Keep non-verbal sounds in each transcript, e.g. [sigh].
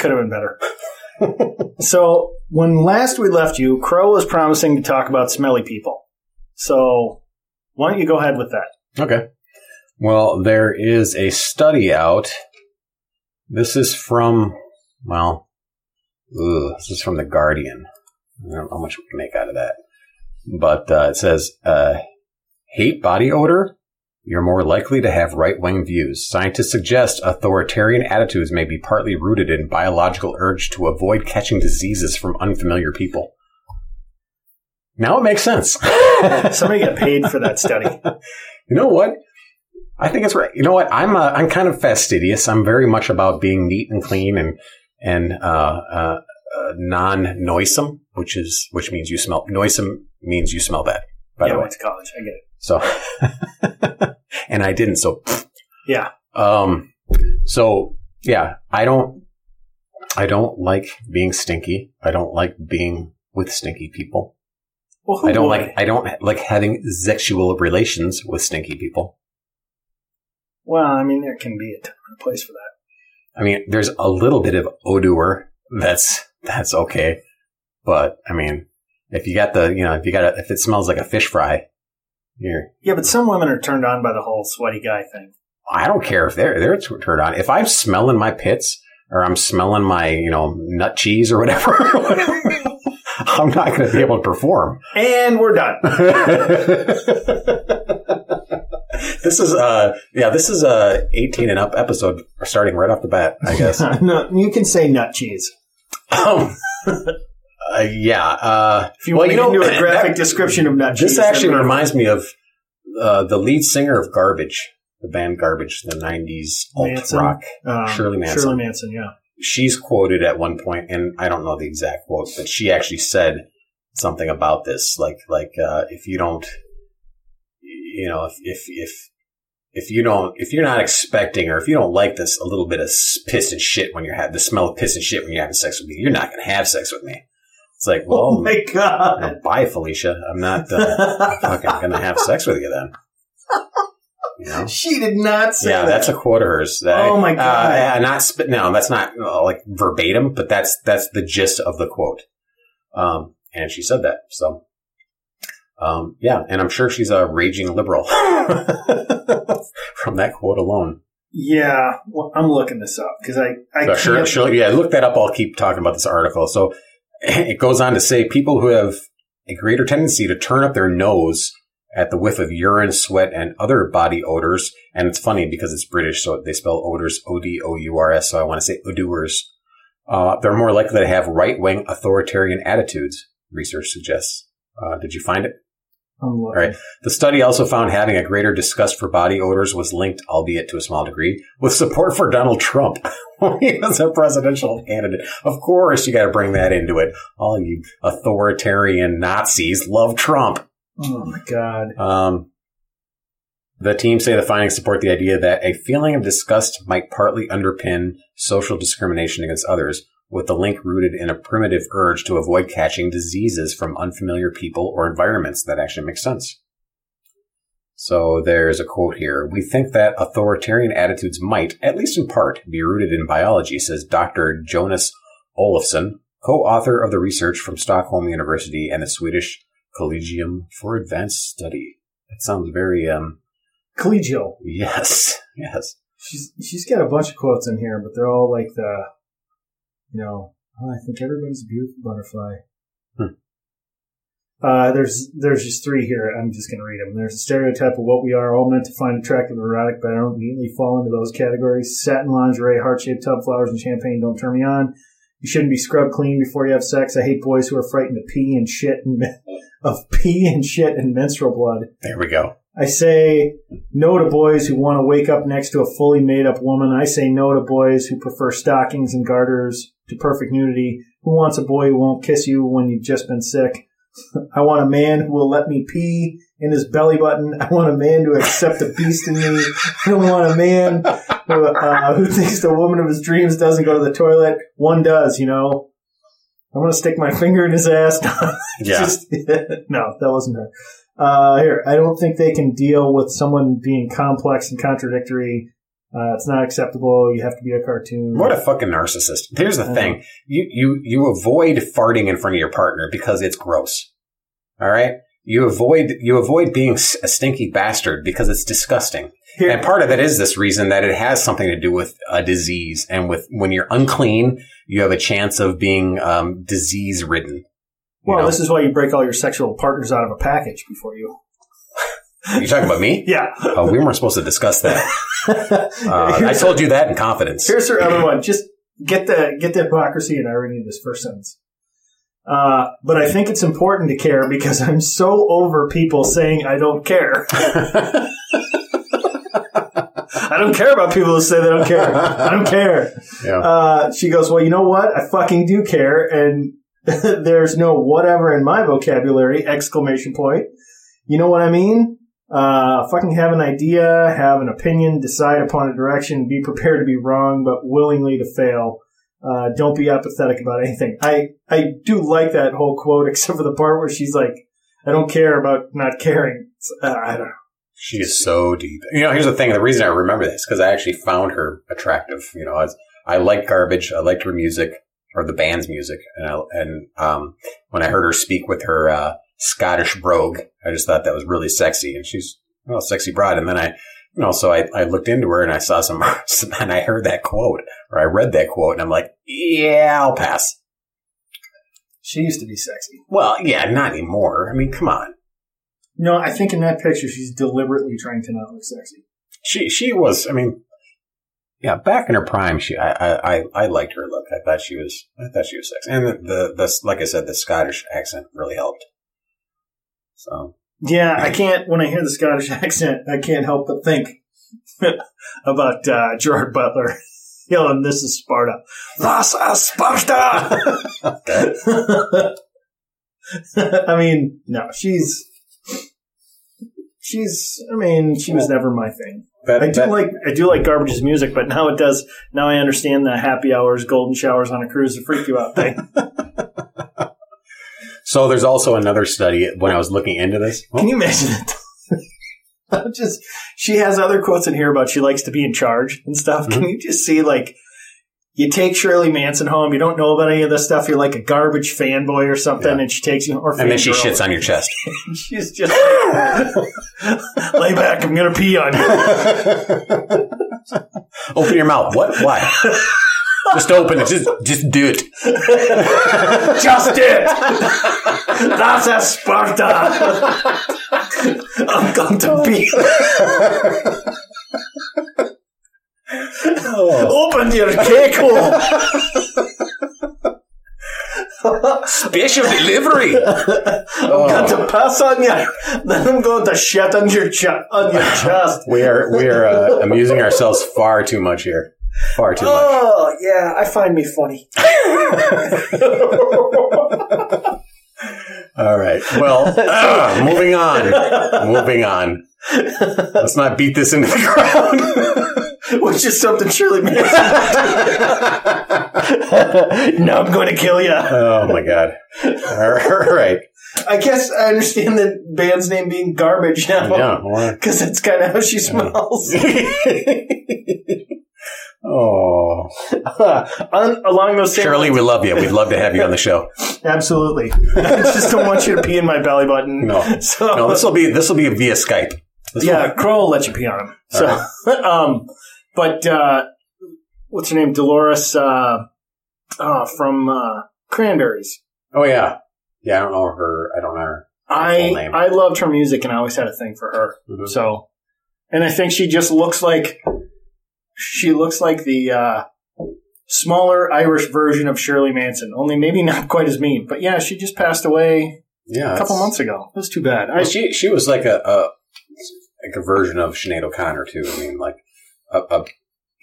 Could have been better. so, when last we left you, Crow was promising to talk about smelly people. So, why don't you go ahead with that? Okay. Well, there is a study out. This is from, well, ugh, this is from The Guardian. I don't know how much we can make out of that. But uh, it says, uh, hate body odor? You're more likely to have right wing views. Scientists suggest authoritarian attitudes may be partly rooted in biological urge to avoid catching diseases from unfamiliar people. Now it makes sense. [laughs] Somebody got paid for that study. [laughs] You know what? I think it's right. You know what? I'm uh, I'm kind of fastidious. I'm very much about being neat and clean and and uh, uh, uh, non noisome, which is which means you smell noisome means you smell bad. By yeah, the way, I went to college. I get it. So [laughs] and I didn't. So Yeah. um, so yeah, I don't I don't like being stinky. I don't like being with stinky people. Well, I don't would? like I don't like having sexual relations with stinky people. Well, I mean, there can be a time and a place for that. I mean, there's a little bit of odor that's that's okay, but I mean, if you got the you know if you got a, if it smells like a fish fry, you're Yeah, but some women are turned on by the whole sweaty guy thing. I don't care if they're they're turned on. If I'm smelling my pits or I'm smelling my you know nut cheese or whatever, [laughs] I'm not going to be able to perform. And we're done. [laughs] this is uh yeah this is a 18 and up episode starting right off the bat I guess. [laughs] no, you can say nut cheese. um, uh, yeah. Uh, If you well, want you to know, do a graphic that- description of cheese. This actually reminds me of uh, the lead singer of Garbage, the band Garbage, the '90s alt rock. um, Shirley Manson. Shirley Manson, yeah. She's quoted at one point, and I don't know the exact quote, but she actually said something about this, like like uh, if you don't, you know, if if if if you don't, if you're not expecting, or if you don't like this, a little bit of piss and shit when you're having the smell of piss and shit when you're having sex with me, you're not going to have sex with me. It's like, well, oh my god. uh, bye, Felicia. I'm not uh, fucking going to have sex with you then. You know? [laughs] she did not say that Yeah, that. that's a quote of hers. That, Oh my God. Uh, not sp- no, that's not uh, like verbatim, but that's that's the gist of the quote. Um, and she said that. So, um, yeah, and I'm sure she's a raging liberal [laughs] from that quote alone. Yeah, well, I'm looking this up because I, I So sure, sure, yeah, look that up. I'll keep talking about this article. So it goes on to say people who have a greater tendency to turn up their nose at the whiff of urine, sweat, and other body odors. And it's funny because it's British, so they spell odors O-D-O-U-R-S. So I want to say odors. Uh, they're more likely to have right-wing authoritarian attitudes, research suggests. Uh, did you find it? All right. The study also found having a greater disgust for body odors was linked, albeit to a small degree, with support for Donald Trump [laughs] when he was a presidential candidate. Of course, you got to bring that into it. All you authoritarian Nazis love Trump. Oh my god. Um, the team say the findings support the idea that a feeling of disgust might partly underpin social discrimination against others, with the link rooted in a primitive urge to avoid catching diseases from unfamiliar people or environments. That actually makes sense. So there's a quote here. We think that authoritarian attitudes might, at least in part, be rooted in biology, says Dr. Jonas Olofsson, co-author of the research from Stockholm University and the Swedish Collegium for Advanced Study. That sounds very, um, Collegial. yes, [laughs] yes. She's she's got a bunch of quotes in here, but they're all like the, you know, oh, I think everybody's a beautiful butterfly. Hmm. Uh, there's there's just three here. I'm just gonna read them. There's a stereotype of what we are all meant to find attractive or erotic, but I don't immediately fall into those categories. Satin lingerie, heart shaped tub flowers, and champagne don't turn me on. You shouldn't be scrubbed clean before you have sex. I hate boys who are frightened of pee and shit and [laughs] of pee and shit and menstrual blood. There we go. I say no to boys who want to wake up next to a fully made up woman. I say no to boys who prefer stockings and garters to perfect nudity. Who wants a boy who won't kiss you when you've just been sick? [laughs] I want a man who will let me pee in his belly button. I want a man to accept the beast in me. I don't want a man who, uh, who thinks the woman of his dreams doesn't go to the toilet. One does, you know. I want to stick my finger in his ass. [laughs] Yeah. Just, [laughs] no, that wasn't her. Uh, here, I don't think they can deal with someone being complex and contradictory. Uh, it's not acceptable. You have to be a cartoon. What a fucking narcissist. Here's the thing. You, you, you avoid farting in front of your partner because it's gross. All right? You avoid, you avoid being a stinky bastard because it's disgusting. Here- And part of it is this reason that it has something to do with a disease. And with, when you're unclean, you have a chance of being, um, disease ridden. well, this is why you break all your sexual partners out of a package before you. You talking about me? [laughs] Yeah. Oh, we weren't supposed to discuss that. [laughs] Uh, I told you that in confidence. Here's her other one. [laughs] Just get the get the hypocrisy and irony in this first sentence. Uh, but I think it's important to care because I'm so over people saying I don't care. I don't care about people who say they don't care. I don't care. Yeah. Uh, she goes, well, you know what? I fucking do care. And there's no whatever in my vocabulary, exclamation point. You know what I mean? Uh, fucking have an idea, have an opinion, decide upon a direction, be prepared to be wrong, but willingly to fail. Uh, don't be apathetic about anything. I, I do like that whole quote, [laughs] except for the part where she's like, I don't care about not caring. Uh, I don't know. She is so deep. You know, here's the thing. The reason I remember this because I actually found her attractive. You know, I, was, I liked garbage. I liked her music or the band's music, and I, and um, when I heard her speak with her uh, Scottish brogue, I just thought that was really sexy, and she's well, sexy broad. And then I, you know, so I, I looked into her and I saw [laughs] some, and I heard that quote or I read that quote, and I'm like, yeah, I'll pass. She used to be sexy. Well, yeah, not anymore. I mean, come on. No, I think in that picture she's deliberately trying to not look sexy. She she was. I mean, yeah, back in her prime, she I I I, liked her look. I thought she was I thought she was sexy, and the, the the like I said, the Scottish accent really helped. So Yeah, I can't. When I hear the Scottish [laughs] accent, I can't help but think [laughs] about uh, Gerard Butler [laughs] yelling, "This is Sparta! This is Sparta!" I mean, no, she's she's. I mean, she was never my thing. I do like I do like Garbage's music, but now it does. Now I understand the happy hours, golden showers on a cruise to freak you out thing. So there's also another study when I was looking into this. Can you imagine it? [laughs] just she has other quotes in here about she likes to be in charge and stuff. Mm-hmm. Can you just see like you take Shirley Manson home, you don't know about any of this stuff, you're like a garbage fanboy or something, Yeah. and she takes you or and then she shits on your chest. [laughs] She's just like, [laughs] lay back, I'm gonna pee on you. open your mouth. What? Why? Just open it. Just just do it. [laughs] Just do it. That's a Sparta. I'm going to pee. Oh. Open your cake hole. Special delivery. I'm going to pass on you. Then I'm going to shit on your ch- on your [laughs] chest. We are we are uh, amusing ourselves far too much here. Far too much. Oh yeah, I find me funny. [laughs] All right. Well, [laughs] ah, moving on. Moving on. Let's not beat this into the ground. [laughs] Which is something Shirley Manson. now I'm going to kill you. oh my god. All right. I guess I understand the band's name being Garbage now. Yeah. Because that's kind of how she smells. Oh, [laughs] On, along those same Shirley, we love you. We'd love to have you on the show. [laughs] Absolutely. I just don't want you to pee in my belly button. No. [laughs] So, No, this will be this will be via Skype. This yeah, Crow will let you pee on him. So, um, but, uh, what's her name? Dolores, uh, uh, from, uh, Cranberries. Oh yeah. Yeah. I don't know her. I don't know her. I, I loved her music and I always had a thing for her. Mhm. So, and I think she just looks like, she looks like the, uh, smaller Irish version of Shirley Manson, only maybe not quite as mean. But yeah, she just passed away Yeah, a couple months ago. It was too bad. I, she she was like a, a like a version of Sinead O'Connor too. I mean, like a, a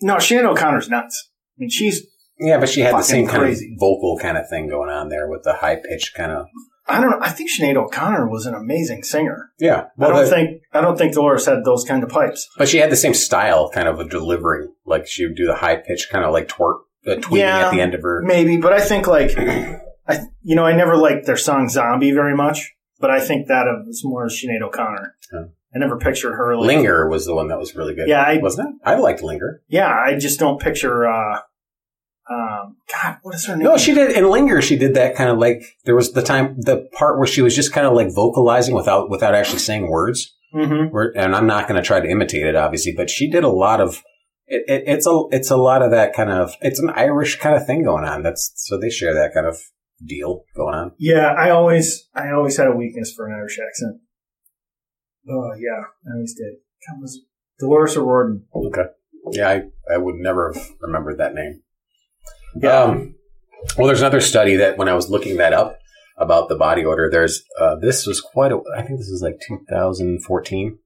no, Sinead O'Connor's nuts. I mean, she's. yeah, but she had the same kind of vocal kind of thing going on there with the high pitched kind of I don't know. I think Sinead O'Connor was an amazing singer. yeah. I don't the- think. I don't think Dolores had those kind of pipes. but she had the same style kind of of delivering. Like she would do the high pitched kind of like twerk uh, tweeting Yeah. at the end of her. Maybe, but I think like, I you know, I never liked their song "Zombie" very much, but I think that was more Sinead O'Connor. Yeah. I never pictured her like. Linger was the one that was really good. Yeah, I- wasn't it? I liked Linger. Yeah, I just don't picture. uh um, God, what is her name? No, she did in Linger. She did that kind of like there was the time the part where she was just kind of like vocalizing without without actually saying words. hmm Where, and I'm not going to try to imitate it, obviously, but she did a lot of. It, it, it's a it's a lot of that kind of it's an Irish kind of thing going on. That's so they share that kind of deal going on. Yeah, I always, I always had a weakness for an Irish accent. Oh yeah, I always did. That was Dolores O'Riordan? Okay, yeah, I I would never have remembered that name. Yeah. Um, well, there's another study that when I was looking that up about the body odor, there's uh, this was quite a. I think this is like 2014.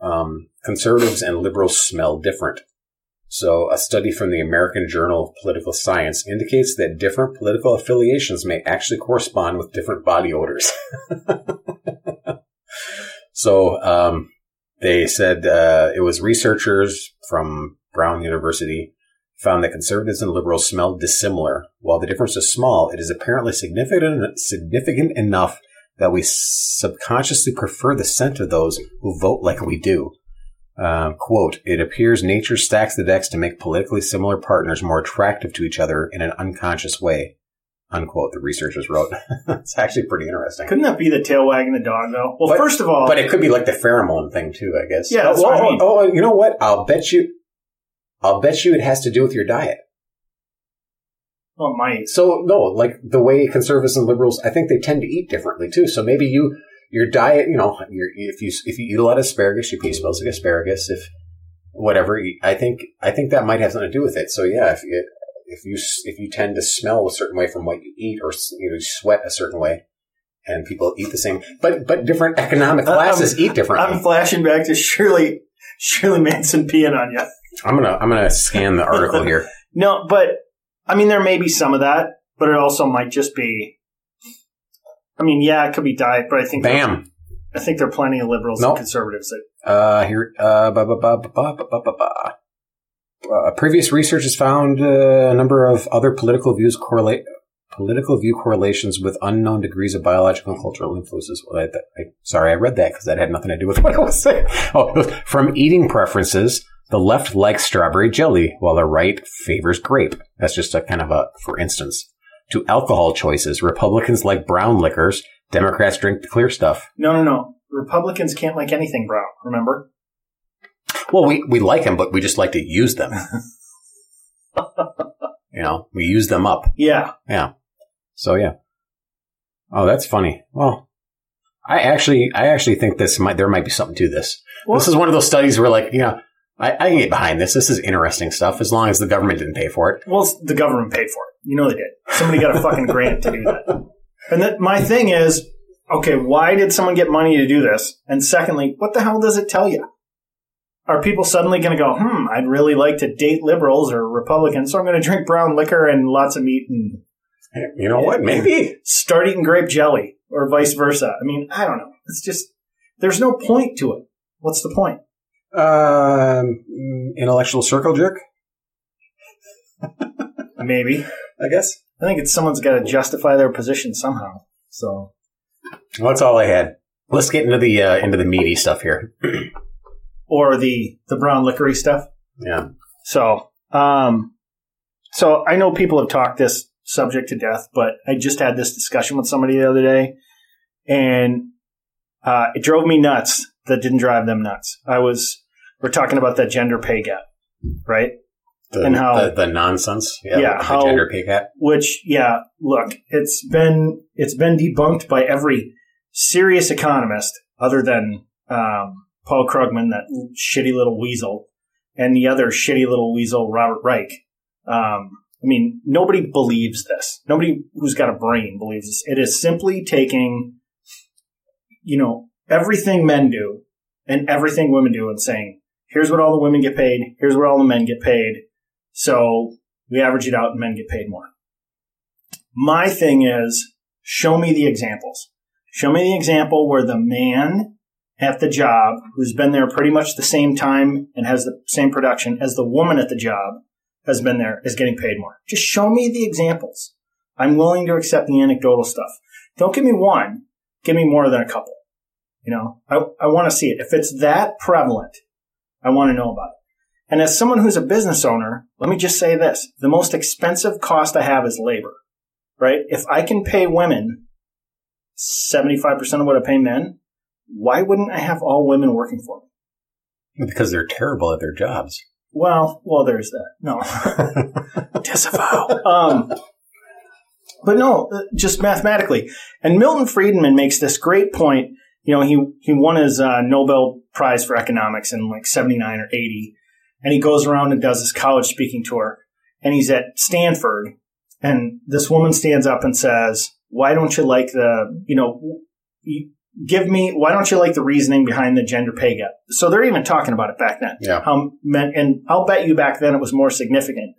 Um, conservatives and liberals smell different. So, a study from the American Journal of Political Science indicates that different political affiliations may actually correspond with different body odors. [laughs] so, um, they said uh, it was researchers from Brown University found that conservatives and liberals smell dissimilar. While the difference is small, it is apparently significant significant enough that we subconsciously prefer the scent of those who vote like we do. Uh, quote, it appears nature stacks the decks to make politically similar partners more attractive to each other in an unconscious way. Unquote, the researchers wrote. [laughs] it's actually pretty interesting. Couldn't that be the tail wagging the dog though? Well, But- first of all, But it could be like the pheromone thing too, I guess. Yeah, that's oh, what I oh, mean. oh, you know what? I'll bet you, I'll bet you it has to do with your diet. well, it might. So no, like the way conservatives and liberals, I think they tend to eat differently too. So maybe you, your diet, you know, your, if you if you eat a lot of asparagus, your pee smells like asparagus. If whatever, I think I think that might have something to do with it. So yeah, if you if you if you tend to smell a certain way from what you eat, or you know, sweat a certain way, and people eat the same, but but different economic I'm- classes eat differently. I'm flashing back to Shirley, Shirley Manson peeing on you. I'm gonna I'm gonna scan the article here. [laughs] No, but I mean, there may be some of that, but it also might just be. I mean, yeah, it could be diet, but I think Bam. I think there are plenty of liberals Nope. and conservatives that Uh, here, uh, ba, ba, ba, ba, ba, ba, ba, ba. Uh, previous research has found uh, a number of other political views correlate political view correlations with unknown degrees of biological and cultural influences. Well, I, I, sorry, I read that because that had nothing to do with [laughs] what I was saying. Oh, from eating preferences, the left likes strawberry jelly, while the right favors grape. That's just a kind of a, for instance. To alcohol choices, Republicans like brown liquors, Democrats drink the clear stuff. no, no, no. Republicans can't like anything brown. Remember? Well, we, we like them, but we just like to use them. [laughs] you know, we use them up. Yeah, Yeah. So yeah. Oh, that's funny. Well, I actually, I actually think this might, there might be something to this. Well- this is one of those studies where like, you know, I, I can get behind this. This is interesting stuff as long as the government didn't pay for it. Well, the government paid for it. You know they did. Somebody got a fucking grant to do that. And that my thing is, okay, why did someone get money to do this? And secondly, what the hell does it tell you? Are people suddenly going to go, hmm, I'd really like to date liberals or Republicans, so I'm going to drink brown liquor and lots of meat and [laughs] You know what? Maybe. start eating grape jelly or vice versa? I mean, I don't know. It's just, there's no point to it. What's the point? Um, intellectual circle jerk, Maybe. I guess. I think it's someone's got to justify their position somehow. So, Well, that's all I had. Let's get into the, uh, into the meaty stuff here. [clears throat] or the, the brown liquory stuff. Yeah. So, um, so I know people have talked this subject to death, but I just had this discussion with somebody the other day, and uh, it drove me nuts. That didn't drive them nuts. I was we're talking about that gender pay gap, right? The, And how- the, the nonsense. Yeah. Yeah, the how- gender pay gap. Which, yeah, look, it's been it's been debunked by every serious economist, other than um, Paul Krugman, that shitty little weasel, and the other shitty little weasel, Robert Reich. Um, I mean, nobody believes this. Nobody who's got a brain believes this. It is simply taking you know, everything men do and everything women do and saying, here's what all the women get paid, here's what all the men get paid. So we average it out and men get paid more. My thing is show me the examples. Show me the example where the man at the job who's been there pretty much the same time and has the same production as the woman at the job has been there is getting paid more. Just show me the examples. I'm willing to accept the anecdotal stuff. Don't give me one. Give me more than a couple. You know, I, I want to see it. If it's that prevalent, I want to know about it. And as someone who's a business owner, let me just say this. The most expensive cost I have is labor, right? If I can pay women 75% of what I pay men, why wouldn't I have all women working for me? Because they're terrible at their jobs. Well, well, there's that. No. [laughs] Disavow. Um, but no, just mathematically. And Milton Friedman makes this great point. You know, he, he won his uh, Nobel Prize for economics in like 79 or 80. And he goes around and does his college speaking tour. And he's at Stanford. And this woman stands up and says, why don't you like the, you know, give me, why don't you like the reasoning behind the gender pay gap? So they're even talking about it back then. Yeah. How men, and I'll bet you back then it was more significant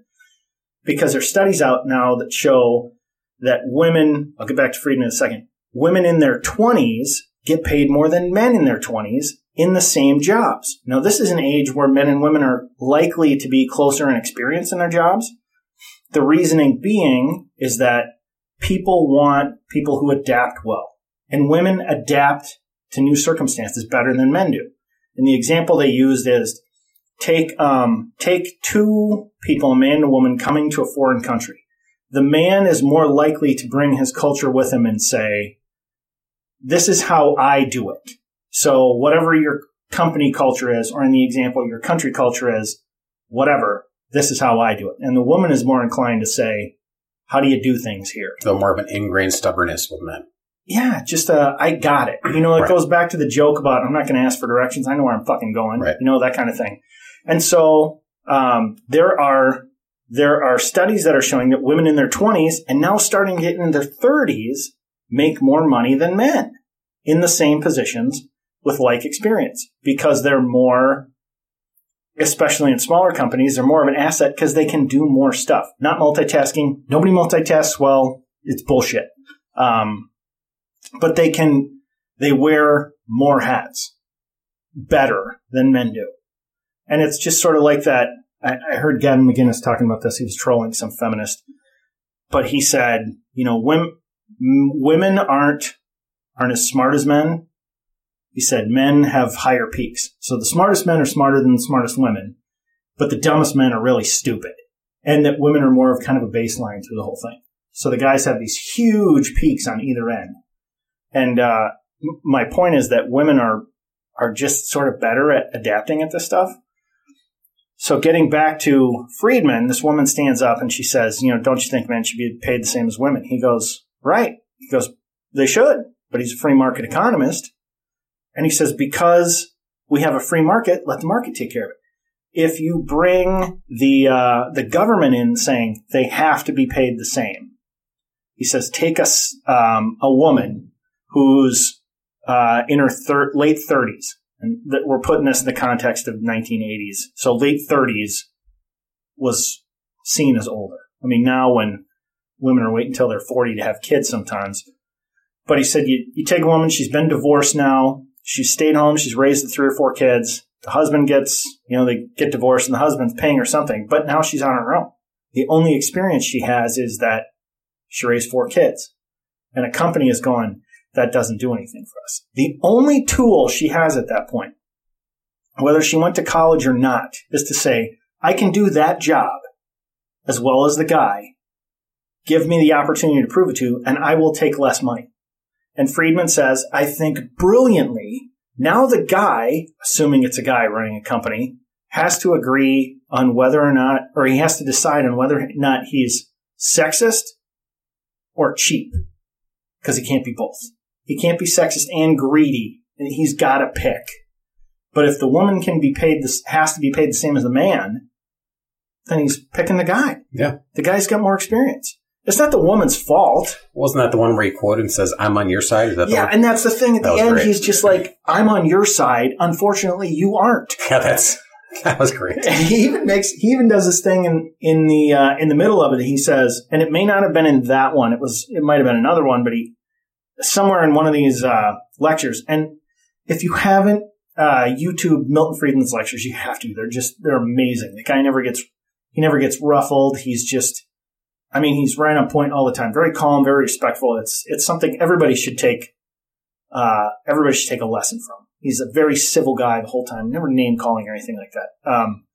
because there's studies out now that show that women, I'll get back to Friedman in a second, women in their 20s get paid more than men in their 20s in the same jobs. Now, this is an age where men and women are likely to be closer in experience in their jobs. The reasoning being is that people want people who adapt well. And women adapt to new circumstances better than men do. And the example they used is take um, take two people, a man and a woman, coming to a foreign country. The man is more likely to bring his culture with him and say, "This is how I do it." So whatever your company culture is, or in the example, your country culture is, whatever, this is how I do it. And the woman is more inclined to say, "How do you do things here?" So more of an ingrained stubbornness with men yeah, just uh, I got it. You know, it Right. goes back to the joke about I'm not going to ask for directions. I know where I'm fucking going. Right. You know that kind of thing. And so um, there are there are studies that are showing that women in their 20s and now starting to get in their 30s make more money than men in the same positions with like experience because they're more especially in smaller companies they're more of an asset because they can do more stuff. Not multitasking. Nobody multitasks well. It's bullshit. Um, but they can they wear more hats better than men do. And it's just sort of like that. I, I heard Gavin McInnes talking about this. He was trolling some feminist. But he said you know women women aren't aren't as smart as men he said men have higher peaks so the smartest men are smarter than the smartest women but the dumbest men are really stupid and that women are more of kind of a baseline through the whole thing so the guys have these huge peaks on either end and uh, my point is that women are are just sort of better at adapting at this stuff. So getting back to Friedman, this woman stands up and she says, "You know, don't you think men should be paid the same as women?" He goes, "Right." He goes, "They should," but he's a free market economist, and he says because we have a free market, let the market take care of it. If you bring the uh, the government in saying they have to be paid the same, he says, take us um, a woman who's uh, in her thir- late 30s. And th- we're putting this in the context of 1980s. So late 30s was seen as older. I mean, now when women are waiting until they're 40 to have kids sometimes. But he said, you, you take a woman, she's been divorced now. She's stayed home. She's raised the three or four kids. The husband gets, you know, they get divorced and the husband's paying her something, but now she's on her own. The only experience she has is that she raised four kids and a company is going, that doesn't do anything for us. The only tool she has at that point, whether she went to college or not, is to say, I can do that job as well as the guy. Give me the opportunity to prove it to you, and I will take less money. And Friedman says, I think brilliantly, now the guy, assuming it's a guy running a company, has to agree on whether or not, or he has to decide on whether or not he's sexist or cheap. Because he can't be both. He can't be sexist and greedy. And he's got to pick. But if the woman can be paid this has to be paid the same as the man, then he's picking the guy. Yeah. The guy's got more experience. It's not the woman's fault. Wasn't that the one where he quoted and says, I'm on your side? Is that Yeah, and that's the thing. At That the end, great. he's just like, "I'm on your side. Unfortunately, you aren't." [laughs] Yeah, that's, that was great. And he even makes he even does this thing in in the uh, in the middle of it. He says, and it may not have been in that one. It was it might have been another one, but he somewhere in one of these uh, lectures. And if you haven't uh, YouTube Milton Friedman's lectures, you have to. They're just they're amazing. The guy never gets he never gets ruffled. He's just I mean he's right on point all the time. Very calm, very respectful. It's it's something everybody should take. Uh, everybody should take a lesson from. He's a very civil guy the whole time, never name calling or anything like that. Um,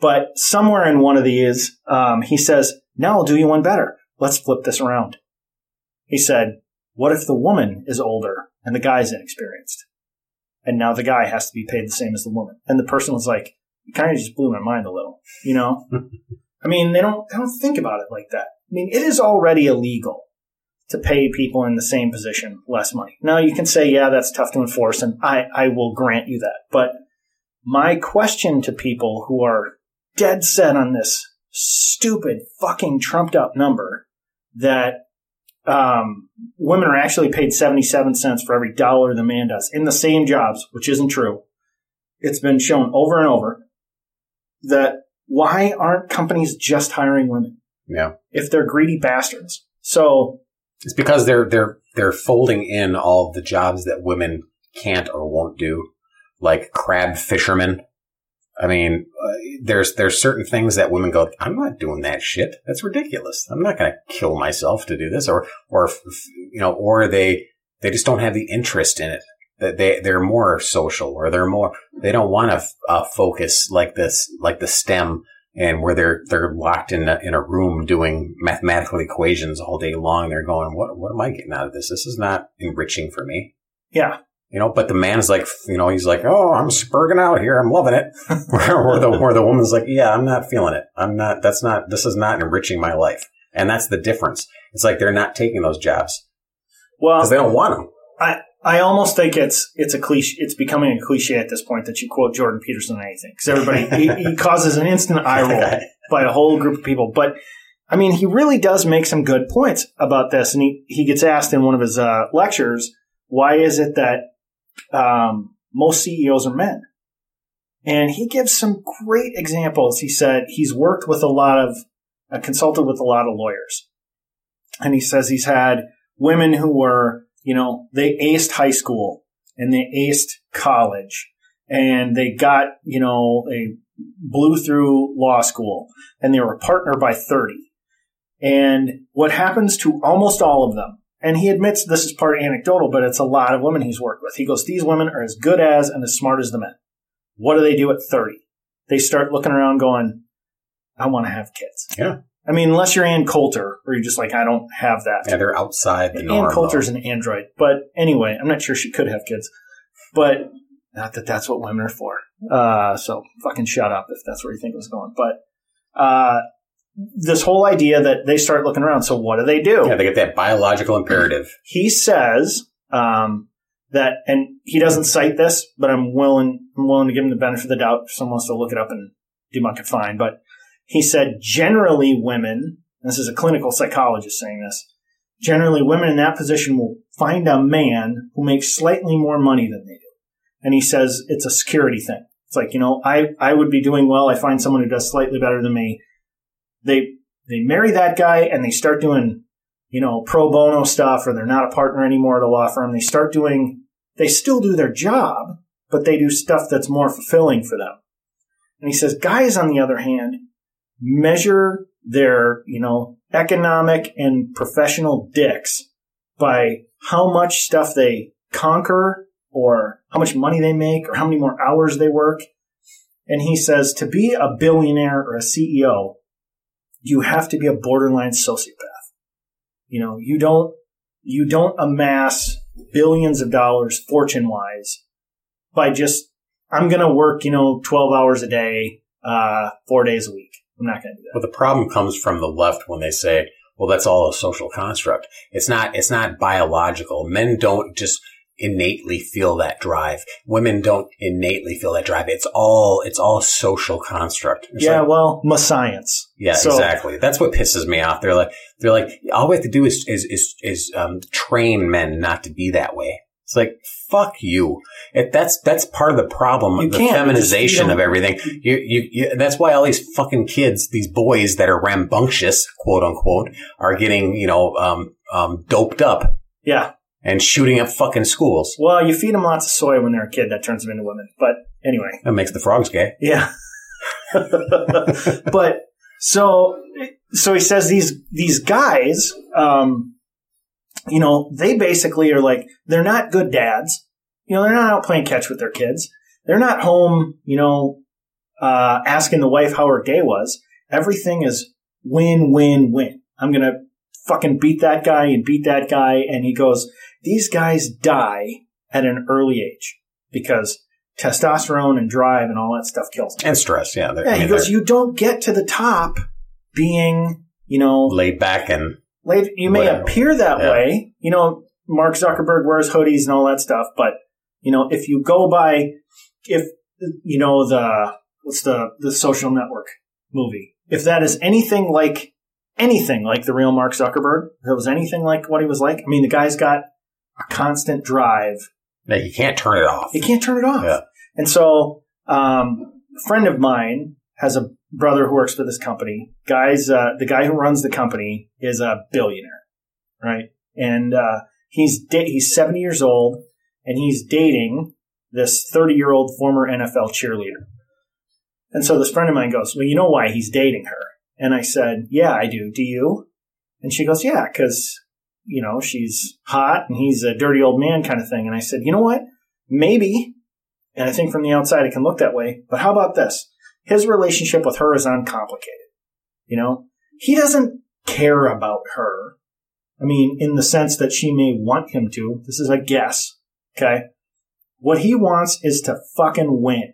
but somewhere in one of these, um, he says, now I'll do you one better. Let's flip this around. He said, what if the woman is older and the guy's inexperienced? And now the guy has to be paid the same as the woman. And the person was like, kind of just blew my mind a little, you know? [laughs] I mean, they don't, they don't think about it like that. I mean, it is already illegal to pay people in the same position less money. Now you can say, yeah, that's tough to enforce, and I, I will grant you that. But my question to people who are dead set on this stupid fucking trumped up number that um, women are actually paid 77 cents for every dollar the man does in the same jobs, which isn't true. It's been shown over and over that why aren't companies just hiring women Yeah. if they're greedy bastards? So It's because they're, they're, they're folding in all the jobs that women can't or won't do, like crab fishermen. I mean, uh, there's, there's certain things that women go, I'm not doing that shit. That's ridiculous. I'm not going to kill myself to do this or, or, you know, or they, they just don't have the interest in it. That they, they're more social or they're more, they don't want to uh, focus like this, like the STEM and where they're, they're locked in a, in a room doing mathematical equations all day long. They're going, what, what am I getting out of this? This is not enriching for me. yeah, You know, but the man's like, you know, he's like, oh, I'm spurging out here. I'm loving it. [laughs] where the, where the woman's like, yeah, I'm not feeling it. I'm not, that's not, this is not enriching my life. And that's the difference. It's like they're not taking those jobs well, because they don't want them. I I almost think it's it's a cliche. It's becoming a cliche at this point that you quote Jordan Peterson on anything because everybody he, he [laughs] causes an instant eye roll [laughs] by a whole group of people. But I mean, he really does make some good points about this, and he he gets asked in one of his uh, lectures, why is it that um, most CEOs are men? And he gives some great examples. He said he's worked with a lot of, uh, consulted with a lot of lawyers. And he says he's had women who were, you know, they aced high school and they aced college and they got, you know, they blew through law school and they were a partner by 30. And what happens to almost all of them, and he admits this is part anecdotal, but it's a lot of women he's worked with. He goes, these women are as good as and as smart as the men. What do they do at 30? They start looking around going, I want to have kids. Yeah. I mean, unless you're Ann Coulter, where you're just like, I don't have that. Yeah, they're outside the norm. Ann Coulter's though. an android. But anyway, I'm not sure she could have kids. But not that that's what women are for. Uh, so fucking shut up if that's where you think it was going. But uh, this whole idea that they start looking around. So what do they do? Yeah, they get that biological imperative. he says um, that, and he doesn't cite this, but I'm willing, I'm willing to give him the benefit of the doubt. If someone wants to look it up and debunk it, fine. But he said generally women, this is a clinical psychologist saying this, generally women in that position will find a man who makes slightly more money than they do. And he says it's a security thing. It's like, you know, I, I would be doing well. I find someone who does slightly better than me. They, they marry that guy and they start doing, you know, pro bono stuff or they're not a partner anymore at a law firm. They start doing, they still do their job, but they do stuff that's more fulfilling for them. And he says guys, on the other hand, measure their, you know, economic and professional dicks by how much stuff they conquer or how much money they make or how many more hours they work. And he says to be a billionaire or a CEO, you have to be a borderline sociopath. You know, you don't, you don't amass billions of dollars fortune wise by just, I'm going to work, you know, 12 hours a day, uh, four days a week. I'm not going to do that. But the problem comes from the left when they say, well, that's all a social construct. It's not, it's not biological. Men don't just, innately feel that drive. Women don't innately feel that drive. It's all it's all social construct. It's yeah, like- well, my science. yeah, So- exactly. That's what pisses me off. They're like they're like all we have to do is is is, is um, train men not to be that way. It's like fuck you. That's that's part of the problem, You the feminization of everything. You, you you that's why all these fucking kids, these boys that are rambunctious, quote unquote, are getting you know um um doped up Yeah. and shooting up fucking schools. Well, you feed them lots of soy when they're a kid. That turns them into women. But anyway. That makes the frogs gay. Yeah. [laughs] but so so he says these these guys, um, you know, they basically are like they're not good dads. You know, they're not out playing catch with their kids. They're not home, you know, uh, asking the wife how her day was. Everything is win, win, win. I'm gonna fucking beat that guy and beat that guy. And he goes, these guys die at an early age because testosterone and drive and all that stuff kills them. And stress, yeah. Yeah, I he goes, you don't get to the top being, you know, laid back and late. You may Whatever. appear that Yeah. way. You know, Mark Zuckerberg wears hoodies and all that stuff, but you know, if you go by, if you know the what's the the social network movie, if that is anything like anything like the real Mark Zuckerberg, if it was anything like what he was like, I mean, the guy's got a constant drive that you can't turn it off. you can't turn it off. Yeah. And so, um, a friend of mine has a brother who works for this company. Guys, uh, the guy who runs the company is a billionaire, right? And uh, he's da- he's seventy years old, and he's dating this thirty year old former NFL cheerleader. And so this friend of mine goes, "Well, you know why he's dating her?" And I said, "Yeah, I do. Do you?" And she goes, "Yeah, because." You know, she's hot and he's a dirty old man kind of thing. And I said, you know what? Maybe, and I think from the outside it can look that way, but how about this? His relationship with her is uncomplicated. You know, he doesn't care about her. I mean, in the sense that she may want him to. This is a guess. Okay. What he wants is to fucking win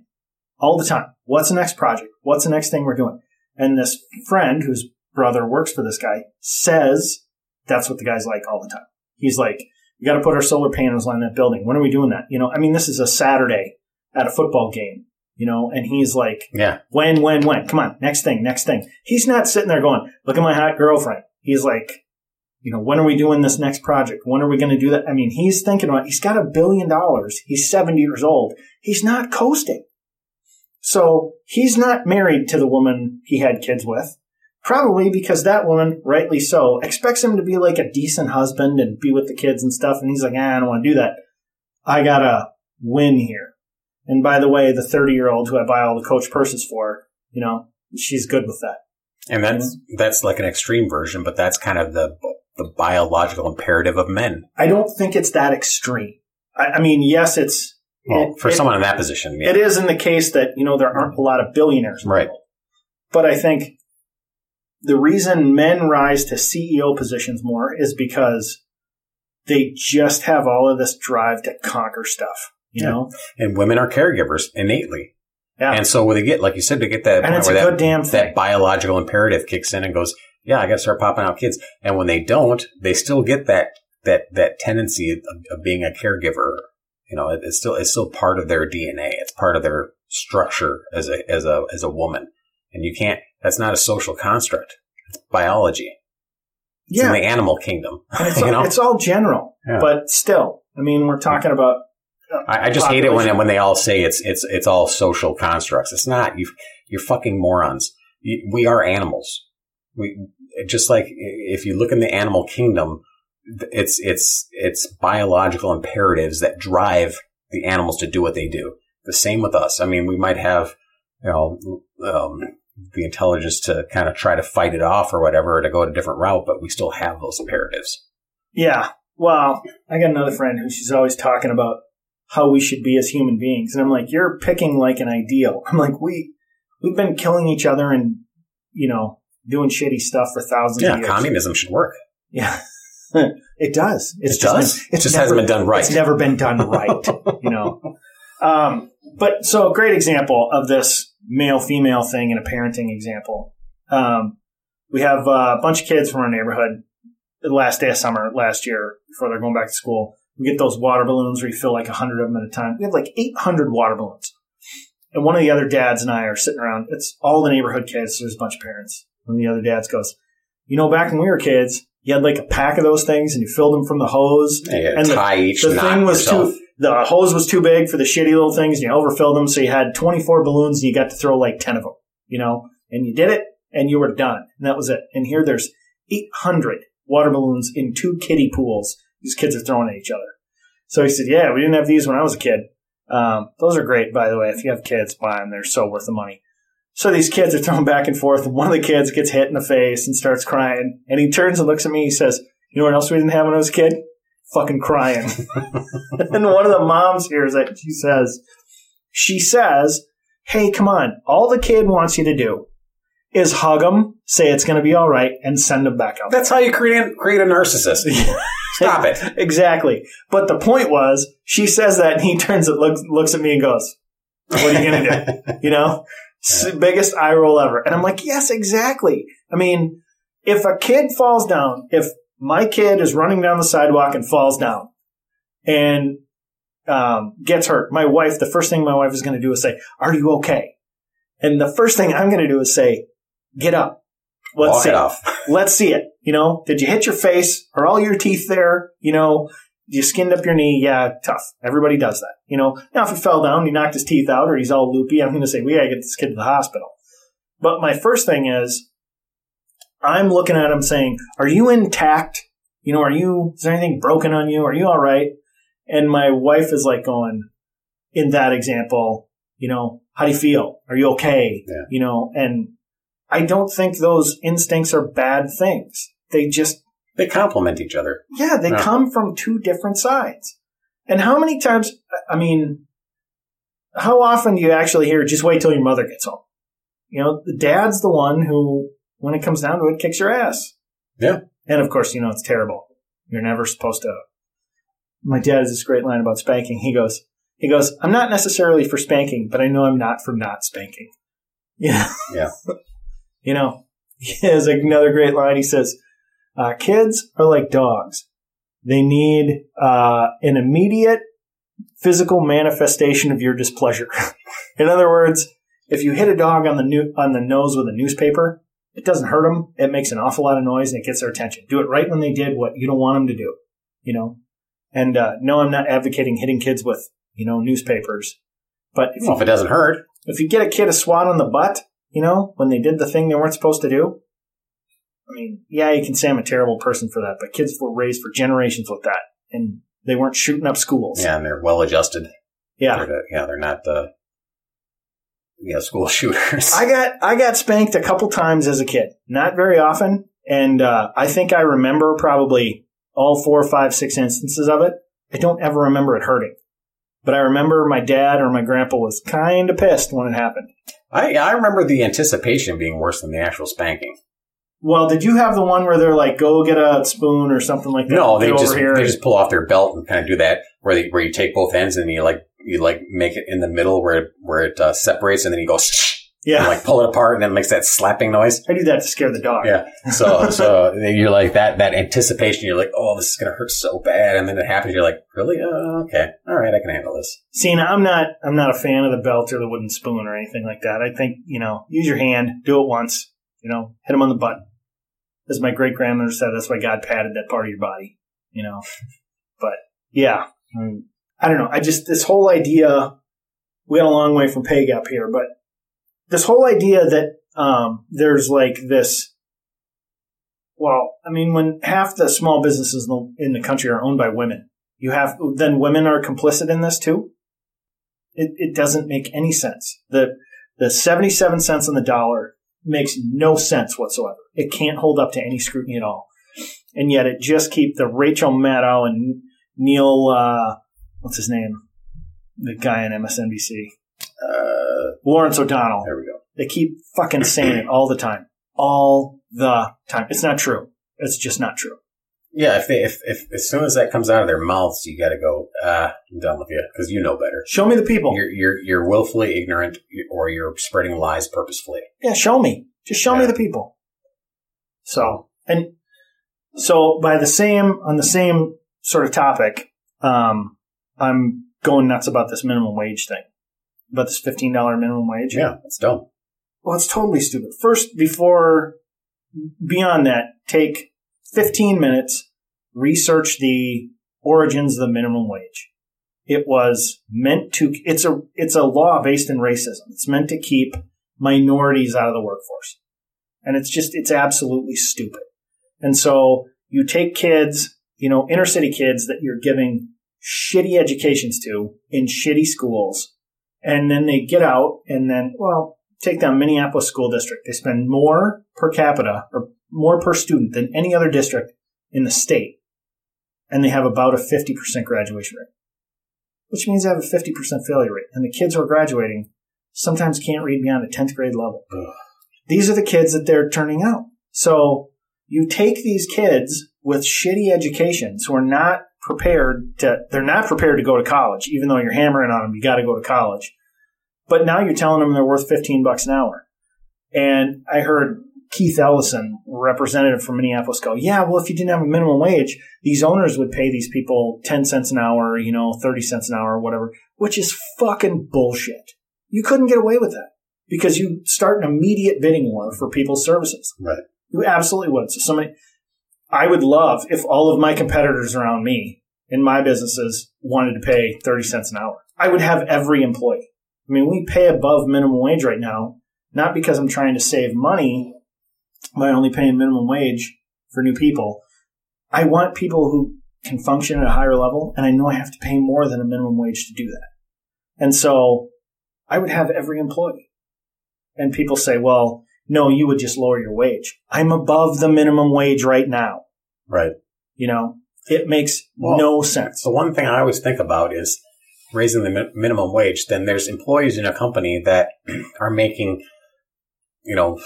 all the time. What's the next project? What's the next thing we're doing? And this friend whose brother works for this guy says that's what the guy's like all the time. He's like, we got to put our solar panels on that building. When are we doing that? You know, I mean, this is a Saturday at a football game, you know, and he's like, Yeah. when, when, when? Come on, next thing, next thing. He's not sitting there going, look at my hot girlfriend. He's like, you know, when are we doing this next project? When are we going to do that? I mean, he's thinking about, he's got a billion dollars. He's 70 years old. He's not coasting. So he's not married to the woman he had kids with. Probably because that woman, rightly so, expects him to be like a decent husband and be with the kids and stuff. And he's like, ah, I don't want to do that. I gotta win here. And by the way, the 30 year old who I buy all the coach purses for, you know, she's good with that. And that's that's like an extreme version, but that's kind of the the biological imperative of men. I don't think it's that extreme. I, I mean, yes, it's, Well, It- for it- someone in that position, yeah. it is in the case that, you know, there aren't a lot of billionaires. Right. world. But I think the reason men rise to CEO positions more is because they just have all of this drive to conquer stuff, you Yeah. know? and women are caregivers innately. Yeah. And so when they get, like you said, to get that And it's a that, good damn thing. that biological imperative kicks in and goes, yeah, I got to start popping out kids. And when they don't, they still get that that that tendency of, of being a caregiver. You know, it, it's still it's still part of their DNA. It's part of their structure as a as a as a woman. And you can't. That's not a social construct. It's biology. It's yeah. in the animal kingdom. And it's, [laughs] you all, know, it's all general, Yeah. but still, I mean, we're talking about. I, I just hate it when when they all say it's it's it's all social constructs. It's not. You you're fucking morons. You, we are animals. We just like if you look in the animal kingdom, it's it's it's biological imperatives that drive the animals to do what they do. The same with us. I mean, we might have you know um, the intelligence to kind of try to fight it off or whatever, or to go a different route, but we still have those imperatives. Yeah. Well, I got another friend who she's always talking about how we should be as human beings. And I'm like, you're picking like an ideal. [laughs] I'm like, we, we've been killing each other and, you know, doing shitty stuff for thousands Yeah, of years. communism should work. Yeah. [laughs] it does. It's It just does? been- It just hasn't been done right. It's never been done right, you know. [laughs] Um, but so a great example of this male female thing and a parenting example. Um, we have uh, a bunch of kids from our neighborhood the last day of summer last year before they're going back to school. We get those water balloons where you fill like 100 of them at a time. We have like 800 water balloons. And one of the other dads and I are sitting around. It's all the neighborhood kids. So there's a bunch of parents. And the other dads goes, you know, back when we were kids, you had like a pack of those things and you filled them from the hose. Yeah, and the, the thing was yourself. too, the hose was too big for the shitty little things and you overfilled them. So you had 24 balloons and you got to throw like 10 of them, you know, and you did it and you were done. And that was it. And here there's 800 water balloons in two kiddie pools. These kids are throwing at each other. So he said, yeah, we didn't have these when I was a kid. Um, those are great, by the way. If you have kids, buy them. They're so worth the money. So these kids are throwing back and forth, and one of the kids gets hit in the face and starts crying. And he turns and looks at me. He says, "You know what else we didn't have when I was a kid? Fucking crying." [laughs] [laughs] and one of the moms hears it. She says, "She says, hey, come on. All the kid wants you to do is hug him, say it's going to be all right, and send him back out." That's how you create a, create a narcissist. [laughs] Stop it. exactly. But the point was, she says that, and he [laughs] turns and looks looks at me and goes, "What are you going to do?" [laughs] you know, S- biggest eye roll ever. And I'm like, "Yes, exactly." I mean, if a kid falls down, if my kid is running down the sidewalk and falls down, and um, gets hurt, my wife, the first thing my wife is going to do is say, "Are you okay?" And the first thing I'm going to do is say, "Get up." Let's Walk see it off. let's see it. You know, did you hit your face? Are all your teeth there? You know, you skinned up your knee? Yeah, tough. Everybody does that. You know, now if he fell down, he knocked his teeth out, or he's all loopy, I'm going to say we got to get this kid to the hospital. But my first thing is, I'm looking at him saying, "Are you intact? You know, are you? Is there anything broken on you? Are you all right?" And my wife is like going, in that example, you know, how do you feel? Are you okay? Yeah. You know, and I don't think those instincts are bad things. They just, They complement each other. yeah, they Yeah. come from two different sides. And how many times, I mean, how often do you actually hear, just wait till your mother gets home? You know, the dad's the one who, when it comes down to it, kicks your ass. Yeah. And of course, you know, it's terrible. You're never supposed to. My dad has this great line about spanking. He goes, he goes, I'm not necessarily for spanking, but I know I'm not for not spanking. Yeah. [laughs] Yeah. you know, [laughs] he has another great line. He says, uh, kids are like dogs. They need, uh, an immediate physical manifestation of your displeasure. [laughs] In other words, if you hit a dog on the new, on the nose with a newspaper, it doesn't hurt them. It makes an awful lot of noise and it gets their attention. Do it right when they did what you don't want them to do, you know? And, uh, no, I'm not advocating hitting kids with, you know, newspapers. But if Well, you, if it doesn't hurt, if you get a kid a swat on the butt, you know, when they did the thing they weren't supposed to do, I mean, yeah, you can say I'm a terrible person for that, but kids were raised for generations with that and they weren't shooting up schools. yeah, and they're well adjusted. Yeah. They're the- yeah, they're not the yeah school [laughs] shooters. I got I got spanked a couple times as a kid, not very often, and uh, I think I remember probably all four, five, six instances of it. I don't ever remember it hurting, but I remember my dad or my grandpa was kind of pissed when it happened. I I remember the anticipation being worse than the actual spanking. Well, did you have the one where they're like, "Go get a spoon" or something like that? No, they just they just pull off their belt and kind of do that where they where you take both ends and you like you like make it in the middle where it, where it uh, separates and then you go [laughs] yeah, and like pull it apart and then it makes that slapping noise. I do that to scare the dog. Yeah. So [laughs] so you're like that that anticipation. You're like, oh, this is gonna hurt so bad, and then it happens. You're like, really? Uh, okay, all right, I can handle this. See, now I'm not I'm not a fan of the belt or the wooden spoon or anything like that. I think you know, use your hand, do it once, you know, hit them on the butt. As my great grandmother said, that's why God padded that part of your body, you know. But yeah, mm, I don't know. I just this whole idea. We got a long way from pay gap here, but this whole idea that um, there's like this. Well, I mean, when half the small businesses in the, in the country are owned by women, you have then women are complicit in this too. It, it doesn't make any sense. The the seventy seven cents on the dollar makes no sense whatsoever. It can't hold up to any scrutiny at all, and yet it just keep the Rachel Maddow and Neil uh, what's his name, the guy on MSNBC, Uh, Lawrence O'Donnell. there we go. They keep fucking saying it all the time, all the time. It's not true. It's just not true. Yeah, if they if, if as soon as that comes out of their mouths, you got to go. Ah, I'm done with you because you know better. Show me the people. You're you're you're willfully ignorant, or you're spreading lies purposefully. Yeah, show me. Just show me the people. So, and so by the same, on the same sort of topic, um, I'm going nuts about this minimum wage thing, about this $15 minimum wage. Yeah, it's dumb. Well, it's totally stupid. First, before, beyond that, take 15 minutes, research the origins of the minimum wage. It was meant to, it's a, it's a law based in racism. It's meant to keep minorities out of the workforce. And it's just, it's absolutely stupid. And so you take kids, you know, inner city kids that you're giving shitty educations to in shitty schools. And then they get out and then, well, take down Minneapolis school district. They spend more per capita or more per student than any other district in the state. And they have about a 50% graduation rate, which means they have a 50% failure rate. And the kids who are graduating sometimes can't read beyond a 10th grade level. Ugh. These are the kids that they're turning out. So you take these kids with shitty educations who are not prepared to, they're not prepared to go to college, even though you're hammering on them, you got to go to college. But now you're telling them they're worth 15 bucks an hour. And I heard Keith Ellison, representative from Minneapolis, go, yeah, well, if you didn't have a minimum wage, these owners would pay these people 10 cents an hour, you know, 30 cents an hour, whatever, which is fucking bullshit. You couldn't get away with that because you start an immediate bidding war for people's services. Right. You absolutely would. So somebody, I would love if all of my competitors around me in my businesses wanted to pay 30 cents an hour. I would have every employee. I mean, we pay above minimum wage right now, not because I'm trying to save money by only paying minimum wage for new people. I want people who can function at a higher level, and I know I have to pay more than a minimum wage to do that. And so I would have every employee. And people say, well, no, you would just lower your wage. I'm above the minimum wage right now. Right. You know, it makes Well, no sense. The one thing I always think about is raising the mi- minimum wage. Then there's employees in a company that [clears throat] are making, you know,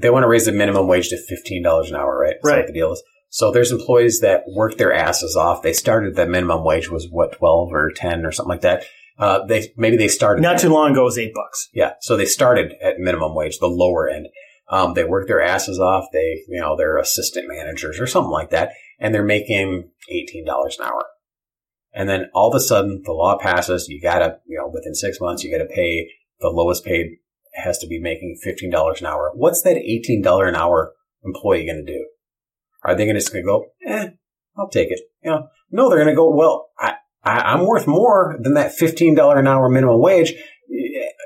they want to raise the minimum wage to fifteen dollars an hour, right? Is that Right. what the deal is. So there's employees that work their asses off. They started the minimum wage was what twelve or ten or something like that. Uh, they maybe they started Not too long ago, it was eight bucks. Yeah. So they started at minimum wage, the lower end. Um, they work their asses off. They, you know, they're assistant managers or something like that. And they're making $18 an hour. And then all of a sudden the law passes. You gotta, you know, within six months, you gotta pay the lowest paid has to be making $15 an hour. What's that $18 an hour employee going to do? Are they gonna just going to go, eh, I'll take it. You know, no, they're going to go, well, I, I, I'm worth more than that $15 an hour minimum wage.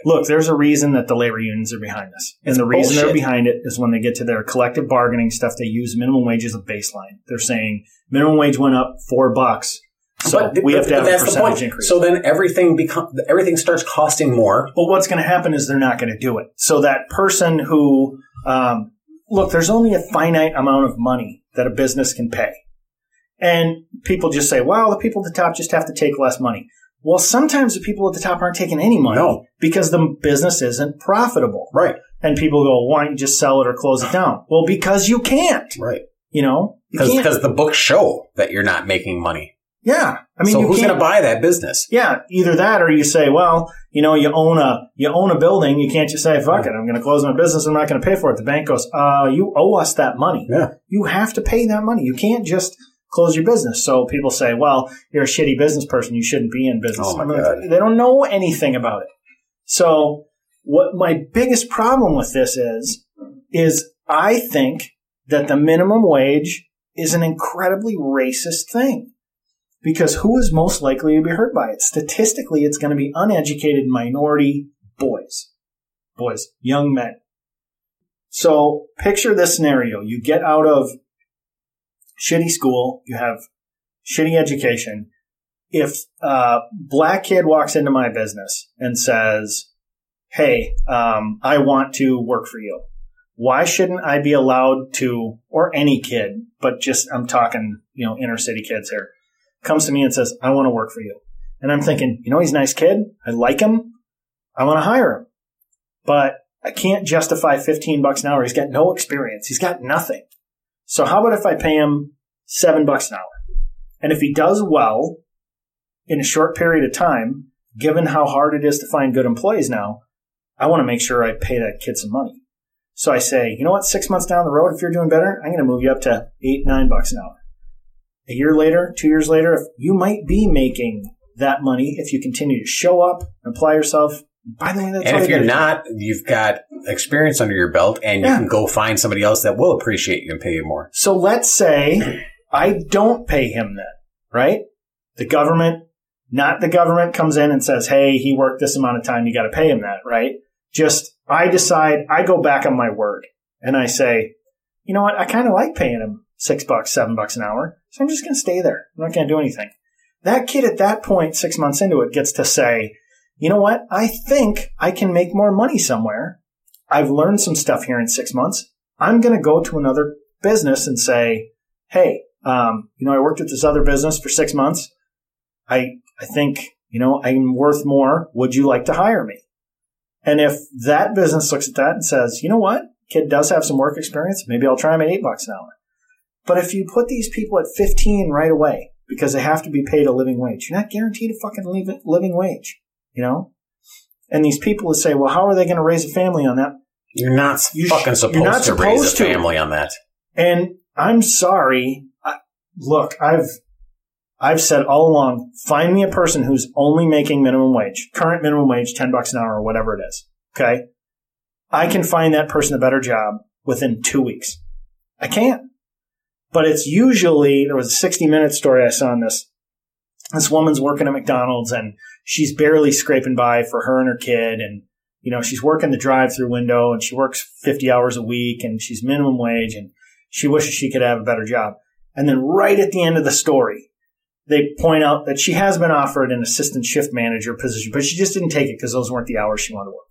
Look, there's a reason that the labor unions are behind this. And It's the reason they're behind it is when they get to their collective bargaining stuff, they use minimum wage as a baseline. They're saying minimum wage went up four bucks. So But- we have but- to have a that's the percentage point. increase. So then everything become everything starts costing more. But what's going to happen is they're not going to do it. So that person who, um, look, there's only a finite amount of money that a business can pay. And people just say, well, the people at the top just have to take less money. Well, sometimes the people at the top aren't taking any money No. because the business isn't profitable. Right. And people go, why don't you just sell it or close it down? Well, because you can't, Right. you know? Because the books show that you're not making money. Yeah. I mean, so who's going to buy that business? Yeah, either that or you say, well, you know, you own a you own a building. You can't just say, fuck it, I'm going to close my business. I'm not going to pay for it. The bank goes, uh, you owe us that money. Yeah. You have to pay that money. You can't just close your business. So people say, well, you're a shitty business person. You shouldn't be in business. Oh, my I'm like, God. They don't know anything about it. So what my biggest problem with this is, is I think that the minimum wage is an incredibly racist thing because who is most likely to be hurt by it? Statistically, it's going to be uneducated minority boys, boys, young men. So picture this scenario. You get out of shitty school. You have shitty education. If a black kid walks into my business and says, Hey, um, I want to work for you. Why shouldn't I be allowed to, or any kid, but just, I'm talking, you know, inner city kids here, comes to me and says, I want to work for you. And I'm thinking, you know, he's a nice kid. I like him. I want to hire him. But I can't justify 15 bucks an hour. He's got no experience. He's got nothing. So how about if I pay him seven bucks an hour? And if he does well in a short period of time, given how hard it is to find good employees now, I want to make sure I pay that kid some money. So I say, you know what? Six months down the road, if you're doing better, I'm going to move you up to eight, nine bucks an hour. A year later, two years later, you might be making that money if you continue to show up, and apply yourself. By the way, that's And if you you're not, you've got experience under your belt and you can go find somebody else that will appreciate you and pay you more. So let's say I don't pay him then, right? The government, not the government comes in and says, Hey, he worked this amount of time. You got to pay him that, right? Just I decide, I go back on my word and I say, you know what? I kind of like paying him six bucks, seven bucks an hour. So I'm just going to stay there. I'm not going to do anything. That kid at that point, six months into it, gets to say, you know what? I think I can make more money somewhere. I've learned some stuff here in six months. I'm going to go to another business and say, Hey, um, you know, I worked at this other business for six months. I, I think, you know, I'm worth more. Would you like to hire me? And if that business looks at that and says, you know what? Kid does have some work experience. Maybe I'll try him at eight bucks an hour. But if you put these people at 15 right away because they have to be paid a living wage, you're not guaranteed a fucking liv- living wage, you know? And these people would say, well, how are they going to raise a family on that? You're not You sh- fucking you're supposed not to raise a to. family on that. And I'm sorry. I, look, I've I've said all along, find me a person who's only making minimum wage, current minimum wage, ten bucks an hour or whatever it is. Okay, I can find that person a better job within two weeks. I can, but it's usually there was a sixty minute story I saw on this. This woman's working at McDonald's and she's barely scraping by for her and her kid and you know, she's working the drive through window and she works 50 hours a week and she's minimum wage and she wishes she could have a better job. And then right at the end of the story, they point out that she has been offered an assistant shift manager position, but she just didn't take it because those weren't the hours she wanted to work.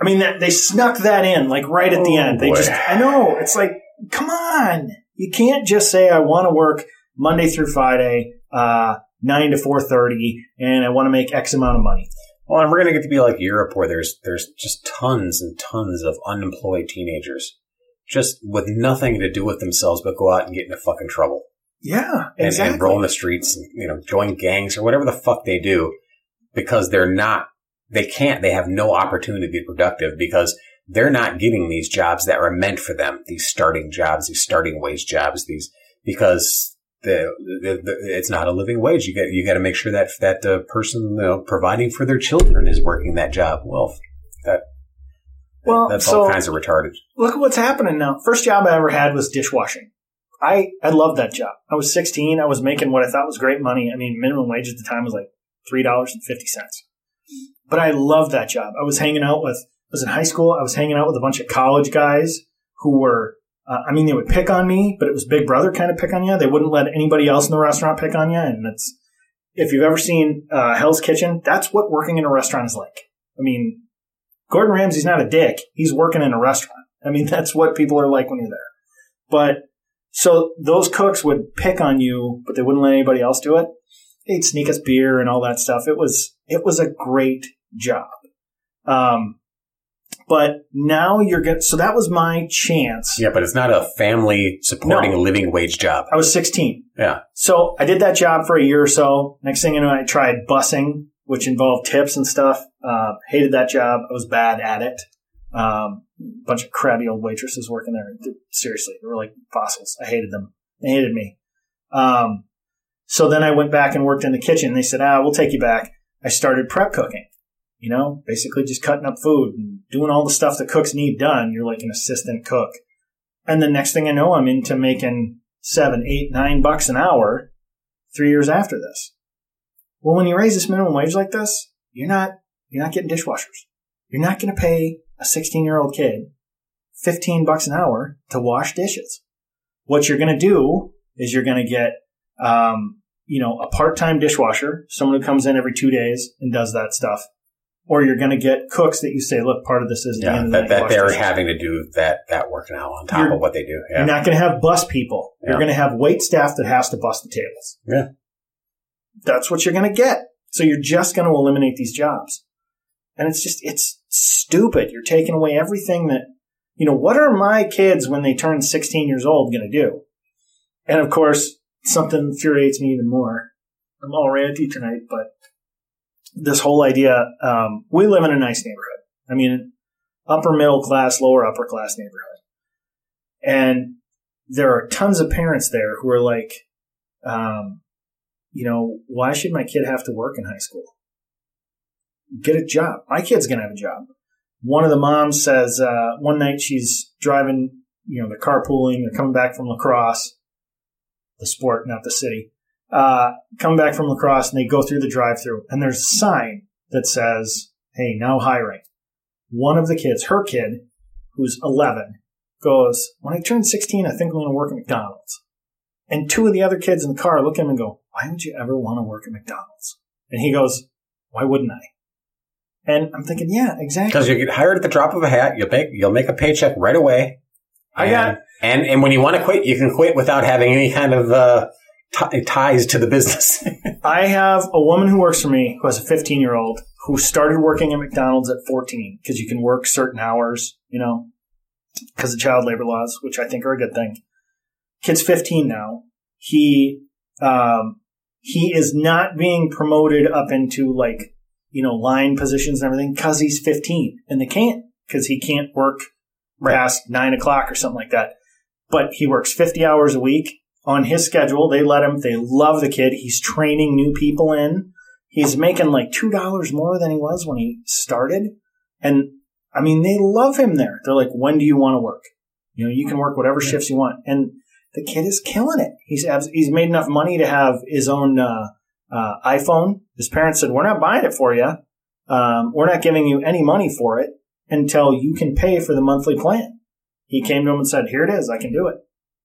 I mean, that they snuck that in like right at the Oh, end. They boy. just, I know, it's like, come on. You can't just say, I want to work Monday through Friday, uh, nine to 4.30 and I want to make X amount of money. Well, and we're going to get to be like Europe where there's, there's just tons and tons of unemployed teenagers just with nothing to do with themselves but go out and get into fucking trouble. Yeah, and, exactly. and roam the streets and, you know, join gangs or whatever the fuck they do because they're not, they can't, they have no opportunity to be productive because they're not getting these jobs that were meant for them, these starting jobs, these starting wage jobs, these, because the, the, the it's not a living wage. You got, you got to make sure that that uh, person you know, providing for their children is working that job. Well, that, Well, that's so- all kinds of retarded. look at what's happening now. First job I ever had was dishwashing. I, I loved that job. I was 16. I was making what I thought was great money. I mean, minimum wage at the time was like $3.50. But I loved that job. I was hanging out with, was in high school. I was hanging out with a bunch of college guys who were, uh, I mean, they would pick on me, but it was big brother kind of pick on you. They wouldn't let anybody else in the restaurant pick on you. And it's, if you've ever seen, uh, Hell's Kitchen, that's what working in a restaurant is like. I mean, Gordon Ramsay's not a dick. He's working in a restaurant. I mean, [laughs] that's what people are like when you're there. But so those cooks would pick on you, but they wouldn't let anybody else do it. They'd sneak us beer and all that stuff. It was, it was a great job. Um, but now you're getting, so that was my chance. Yeah, but it's not a family supporting No. living wage job. I was 16. Yeah. So I did that job for a year or so. Next thing you know, I tried busing, which involved tips and stuff. Uh, hated that job. I was bad at it. Um, bunch of crabby old waitresses working there. Seriously, they were like fossils. I hated them. They hated me. Um, so then I went back and worked in the kitchen. They said, ah, we'll take you back. I started prep cooking. You know, basically just cutting up food and doing all the stuff the cooks need done. You're like an assistant cook. And the next thing I know, I'm into making seven, eight, nine bucks an hour three years after this. Well, when you raise this minimum wage like this, you're not, you're not getting dishwashers. You're not going to pay a 16 year old kid 15 bucks an hour to wash dishes. What you're going to do is you're going to get, um, you know, a part-time dishwasher, someone who comes in every two days and does that stuff. Or you're going to get cooks that you say, look, part of this is Yeah, end of the that, that they're dishes." having to do that that work now on top You're- of what they do. Yeah. You're not going to have bus people. You're going to have wait staff that has to bust the tables. Yeah. That's what you're going to get. So you're just going to eliminate these jobs. And it's just, it's stupid. You're taking away everything that, you know, what are my kids when they turn 16 years old going to do? And of course, something infuriates me even more. I'm all ranty tonight, but this whole idea, um, we live in a nice neighborhood. I mean, upper middle class, lower upper class neighborhood. And there are tons of parents there who are like, um, you know, why should my kid have to work in high school? Get a job. My kid's going to have a job. One of the moms says, uh, one night she's driving, you know, the carpooling, they're coming back from lacrosse, the sport, not the city, uh, coming back from lacrosse and they go through the drive through and there's a sign that says, Hey, now hiring. One of the kids, her kid, who's 11, goes, when I turn 16, I think I'm going to work at McDonald's. And two of the other kids in the car look at him and go, why would you ever want to work at McDonald's? And he goes, why wouldn't I? And I'm thinking, yeah, exactly. Because you get hired at the drop of a hat, you'll make you'll make a paycheck right away. I and, got- and and when you want to quit, you can quit without having any kind of uh, t- ties to the business. [laughs] I have a woman who works for me who has a 15 year old who started working at McDonald's at 14 because you can work certain hours, you know, because of child labor laws, which I think are a good thing. Kid's 15 now. He, um, he is not being promoted up into like, you know, line positions and everything because he's 15 and they can't because he can't work Right. past nine o'clock or something like that. But he works 50 hours a week on his schedule. They let him, they love the kid. He's training new people in. He's making like $2 more than he was when he started. And I mean, they love him there. They're like, when do you want to work? You know, you can work whatever shifts you want. And the kid is killing it. He's, abs- he's made enough money to have his own, uh, uh, iPhone. His parents said, we're not buying it for you. Um, we're not giving you any money for it until you can pay for the monthly plan. He came to him and said, here it is. I can do it.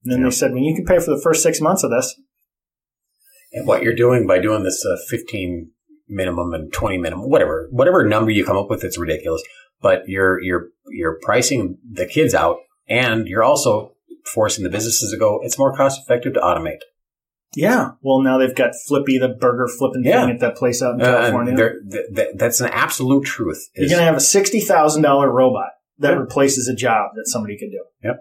And then Yeah. they said, when you can pay for the first six months of this, and what you're doing by doing this uh, 15 minimum and 20 minimum, whatever, whatever number you come up with, it's ridiculous. But you're you're you're pricing the kids out, and you're also forcing the businesses to go. It's more cost effective to automate. yeah. Well, now they've got Flippy, the burger flipping Yeah. thing at that place out in Uh, California. there- th- th- that's an absolute truth. You're going to have a $60,000 robot that Yeah. replaces a job that somebody could do. Yep.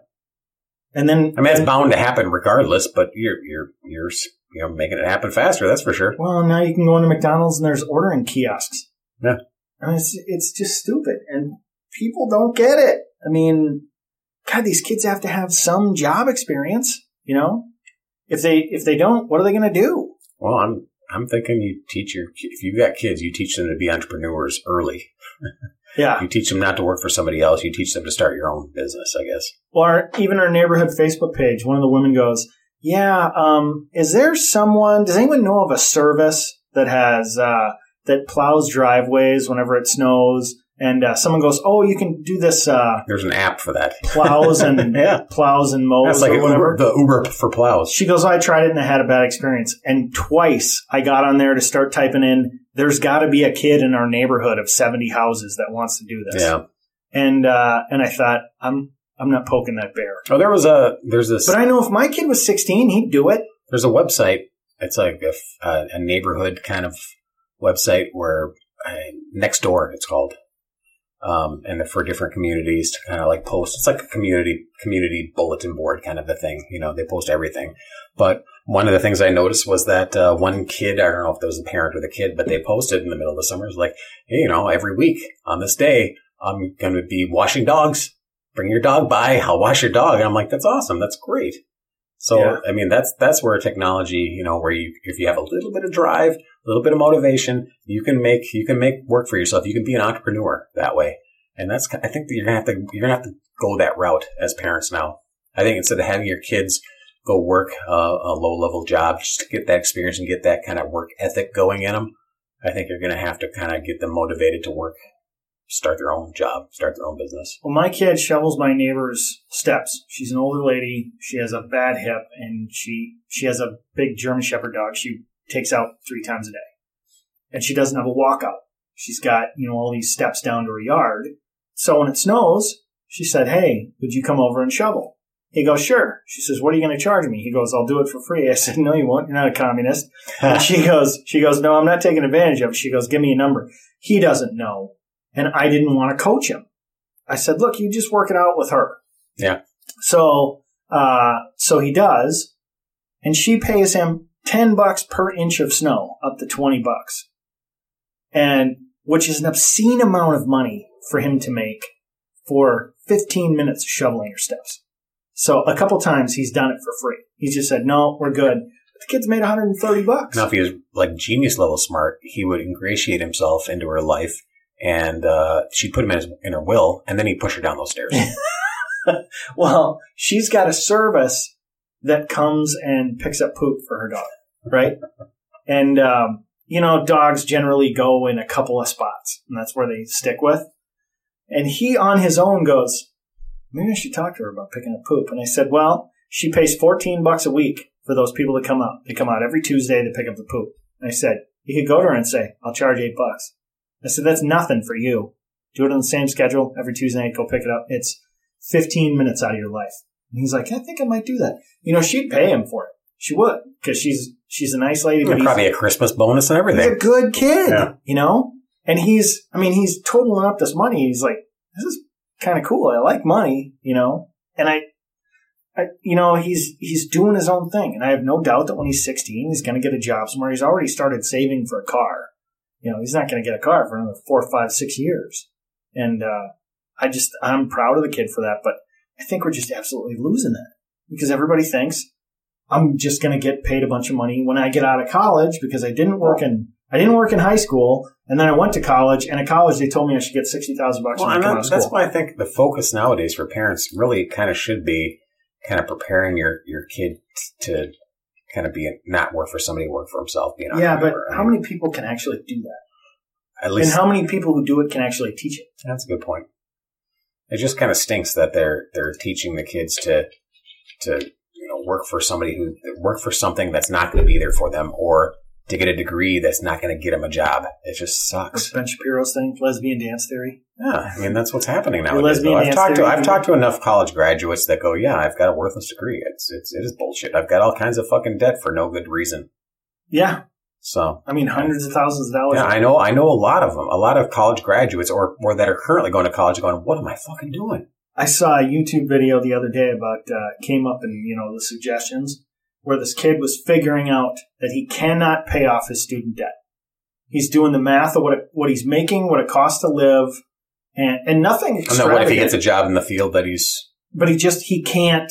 And then, I mean, it's bound to happen regardless, but you're you're you're you know making it happen faster. That's for sure. well, now you can go into McDonald's and there's ordering kiosks. Yeah. Mean, it's, it's just stupid. And people don't get it. I mean, God, these kids have to have some job experience, you know? If they, if they don't, what are they going to do? Well, I'm I'm thinking you teach your if you've got kids, you teach them to be entrepreneurs early. [laughs] Yeah. You teach them not to work for somebody else. You teach them to start your own business. I guess. Well, our, even our neighborhood Facebook page, one of the women goes, "Yeah, um, is there someone? Does anyone know of a service that has uh, that plows driveways whenever it snows?" And uh, someone goes, "Oh, you can do this uh, There's an app for that. plows and [laughs] Yeah. plows and mows That's like or whatever." Uber, the Uber for plows. She goes, I tried it and I had a bad experience. And twice I got on there to start typing in, there's got to be a kid in our neighborhood of 70 houses that wants to do this. Yeah. And, uh, and I thought, I'm, I'm not poking that bear. Oh, there was a there's this But I know if my kid was 16, he'd do it. there's a website. It's like a, uh, a neighborhood kind of website where uh, Nextdoor it's called, um, and for different communities to kind of like post. It's like a community community bulletin board kind of a thing. You know, they post everything. But one of the things I noticed was that uh, one kid, I don't know if there was a parent or the kid, but they posted in the middle of the summer, it was like, hey, you know, every week on this day, I'm going to be washing dogs. Bring your dog by. I'll wash your dog. And I'm like, that's awesome. That's great. So, Yeah. I mean, that's, that's where technology, you know, where you, if you have a little bit of drive, a little bit of motivation, you can make, you can make work for yourself. You can be an entrepreneur that way. And that's, I think that you're to have to, you're to have to go that route as parents now. I think instead of having your kids go work uh, a low level job just to get that experience and get that kind of work ethic going in them, I think you're going to have to kind of get them motivated to work, start their own job, start their own business. Well, my kid shovels my neighbor's steps. She's an older lady. She has a bad hip and she, she has a big German Shepherd dog. She takes out three times a day and she doesn't have a walkout. She's got, you know, all these steps down to her yard. So when it snows, she said, Hey, would you come over and shovel? He goes, Sure. She says, What are you going to charge me? He goes, I'll do it for free. I said, No, you won't. You're not a communist. [laughs] And she goes, she goes, no, I'm not taking advantage of it. She goes, give me a number. He doesn't know. And I didn't want to coach him. I said, look, you just work it out with her. Yeah. So, uh, so he does. And she pays him 10 bucks per inch of snow up to 20 bucks. And which is an obscene amount of money for him to make for 15 minutes of shoveling your steps. So a couple times he's done it for free. He just said, no, we're good. But The kid's made 130 bucks. Now, if he was like genius level smart, he would ingratiate himself into her life, and uh, she'd put him in, his, in her will, and then he'd push her down those stairs. [laughs] Well, she's got a service that comes and picks up poop for her dog, right? and, um, you know, dogs generally go in a couple of spots, and that's where they stick with. And he on his own goes, maybe I should talk to her about picking up poop. And I said, well, she pays 14 bucks a week for those people to come out. They come out every Tuesday to pick up the poop. And I said, you could go to her and say, I'll charge eight bucks. I said, that's nothing for you. Do it on the same schedule every Tuesday night, go pick it up. It's 15 minutes out of your life. And he's like, I think I might do that. You know, she'd pay him for it. She would, because she's, she's a nice lady, but probably a Christmas bonus and everything. he's a good kid, Yeah. you know? And he's, I mean, he's totaling up this money. He's like, this is kind of cool. I like money, you know? And I, I, you know, he's, he's doing his own thing. And I have no doubt that when he's 16, he's going to get a job somewhere. He's already started saving for a car. You know, he's not going to get a car for another four, five, six years. And, uh, I just, I'm proud of the kid for that, but I think we're just absolutely losing that because everybody thinks I'm just going to get paid a bunch of money when I get out of college because I didn't work in I didn't work in high school, and then I went to college. And at college, they told me I should get sixty thousand bucks Well, when I and come out that, of school. that's why I think the focus nowadays for parents really kind of should be kind of preparing your, your kid to kind of be a, not work for somebody, work for himself. Be an yeah, but how many people can actually do that? At least, And how many people who do it can actually teach it? that's a good point. It just kind of stinks that they're they're teaching the kids to to you know work for somebody who work for something that's not going to be there for them, or to get a degree that's not going to get them a job. It just sucks. Ben Shapiro's thing, lesbian dance theory. Yeah, I mean that's what's happening now. lesbian though. I've dance talked to theory- I've talked to enough college graduates that go, yeah, I've got a worthless degree. It's it's it is bullshit. I've got all kinds of fucking debt for no good reason. Yeah, So I mean hundreds of thousands of dollars. yeah, I know I know a lot of them, a lot of college graduates or or that are currently going to college, going, what am I fucking doing? I saw a YouTube video the other day about uh, came up in you know the suggestions where this kid was figuring out that he cannot pay off his student debt. He's doing the math of what it, what he's making, what it costs to live, and and nothing And then what if he gets a job in the field that he's but he just he can't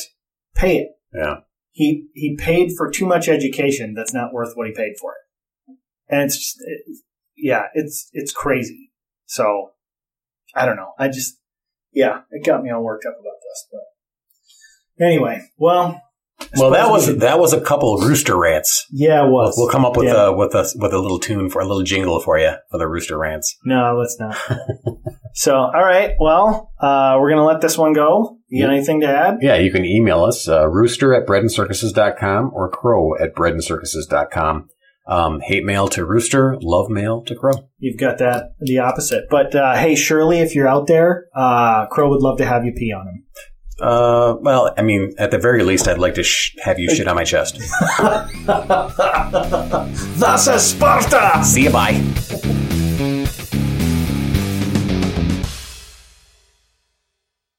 pay it. yeah. He he paid for too much education that's not worth what he paid for it, and it's just it, yeah, it's it's crazy. So I don't know. I just yeah, it got me all worked up about this. But anyway, well, Well, that was we that was a couple of rooster rants. yeah, it was. We'll come up with Yeah. a with a with a little tune for a little jingle for you for the rooster rants. No, let's not. [laughs] so, all right. Well, uh, we're going to let this one go. You got anything to add? Yeah, you can email us, uh, rooster at breadandcircuses.com or crow at breadandcircuses.com. Um, hate mail to rooster, love mail to crow. You've got that the opposite. But uh, hey, Shirley, if you're out there, uh, Crow would love to have you pee on him. Uh, well, I mean, at the very least, I'd like to sh- have you shit on my chest. [laughs] Thus is Sparta! See you, bye.